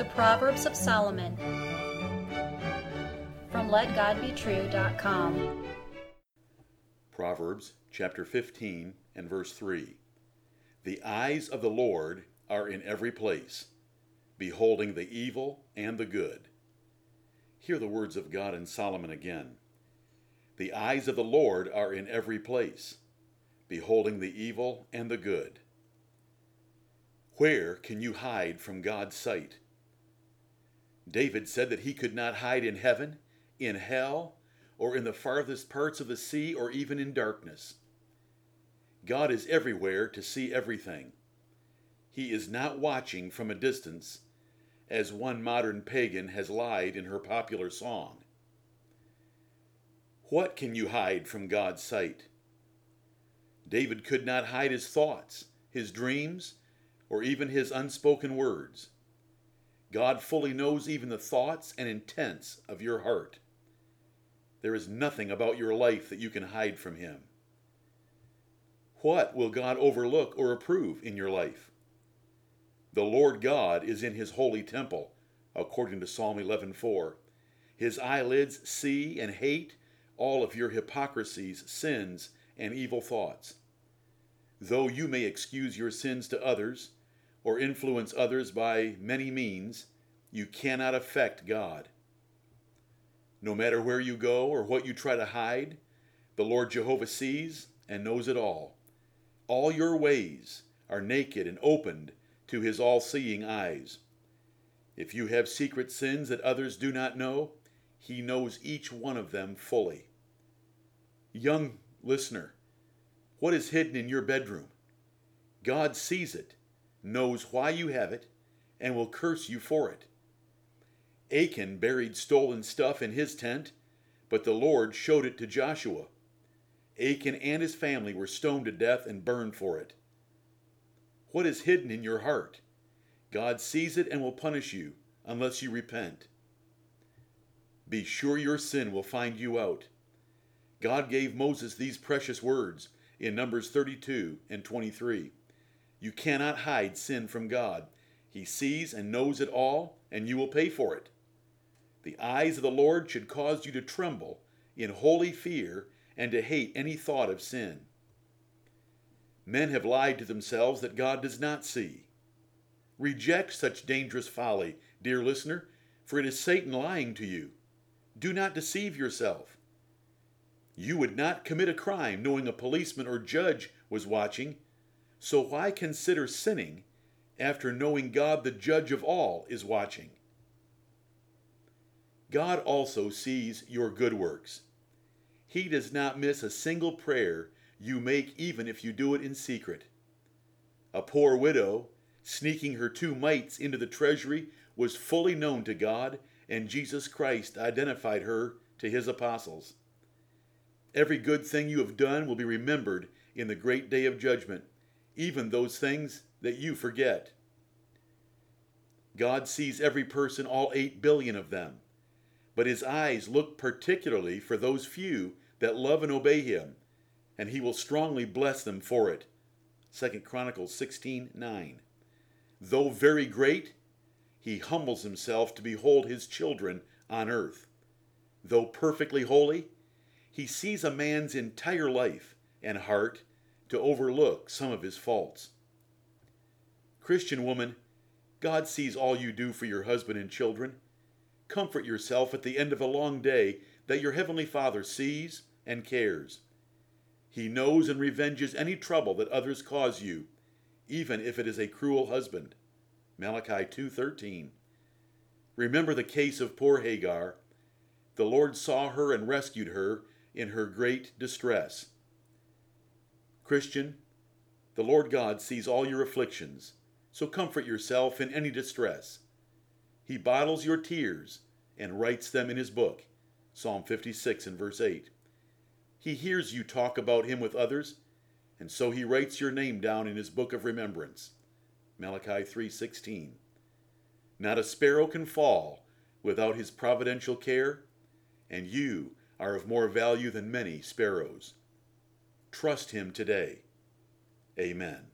The Proverbs of Solomon from LetGodBetrue.com. Proverbs chapter 15 and verse 3. The eyes of the Lord are in every place, beholding the evil and the good. Hear the words of God in Solomon again. The eyes of the Lord are in every place, beholding the evil and the good. Where can you hide from God's sight? David said that he could not hide in heaven, in hell, or in the farthest parts of the sea, or even in darkness. God is everywhere to see everything. He is not watching from a distance, as one modern pagan has lied in her popular song. What can you hide from God's sight? David could not hide his thoughts, his dreams, or even his unspoken words. God fully knows even the thoughts and intents of your heart. There is nothing about your life that you can hide from Him. What will God overlook or approve in your life? The Lord God is in His holy temple, according to Psalm 11:4. His eyelids see and hate all of your hypocrisies, sins, and evil thoughts. Though you may excuse your sins to others, or influence others by many means, you cannot affect God. No matter where you go or what you try to hide, the Lord Jehovah sees and knows it all. All your ways are naked and opened to his all seeing eyes. If you have secret sins that others do not know, he knows each one of them fully. Young listener, what is hidden in your bedroom? God sees it knows why you have it, and will curse you for it. Achan buried stolen stuff in his tent, but the Lord showed it to Joshua. Achan and his family were stoned to death and burned for it. What is hidden in your heart? God sees it and will punish you unless you repent. Be sure your sin will find you out. God gave Moses these precious words in Numbers 32 and 23. You cannot hide sin from God. He sees and knows it all, and you will pay for it. The eyes of the Lord should cause you to tremble in holy fear and to hate any thought of sin. Men have lied to themselves that God does not see. Reject such dangerous folly, dear listener, for it is Satan lying to you. Do not deceive yourself. You would not commit a crime knowing a policeman or judge was watching so why consider sinning after knowing God, the judge of all, is watching? God also sees your good works. He does not miss a single prayer you make, even if you do it in secret. A poor widow, sneaking her two mites into the treasury, was fully known to God, and Jesus Christ identified her to his apostles. Every good thing you have done will be remembered in the great day of judgment even those things that you forget. God sees every person, all 8 billion of them, but his eyes look particularly for those few that love and obey him, and he will strongly bless them for it. 2 Chronicles 16:9. Though very great, he humbles himself to behold his children on earth. Though perfectly holy, he sees a man's entire life and heart to overlook some of his faults. Christian woman, God sees all you do for your husband and children. Comfort yourself at the end of a long day that your Heavenly Father sees and cares. He knows and revenges any trouble that others cause you, even if it is a cruel husband. Malachi 2:13. Remember the case of poor Hagar. The Lord saw her and rescued her in her great distress. Christian, the Lord God sees all your afflictions, so comfort yourself in any distress. He bottles your tears and writes them in his book. Psalm 56 and verse 8. He hears you talk about him with others, and so he writes your name down in his book of remembrance. Malachi 3:16. Not a sparrow can fall without his providential care, and you are of more value than many sparrows. Trust Him today. Amen.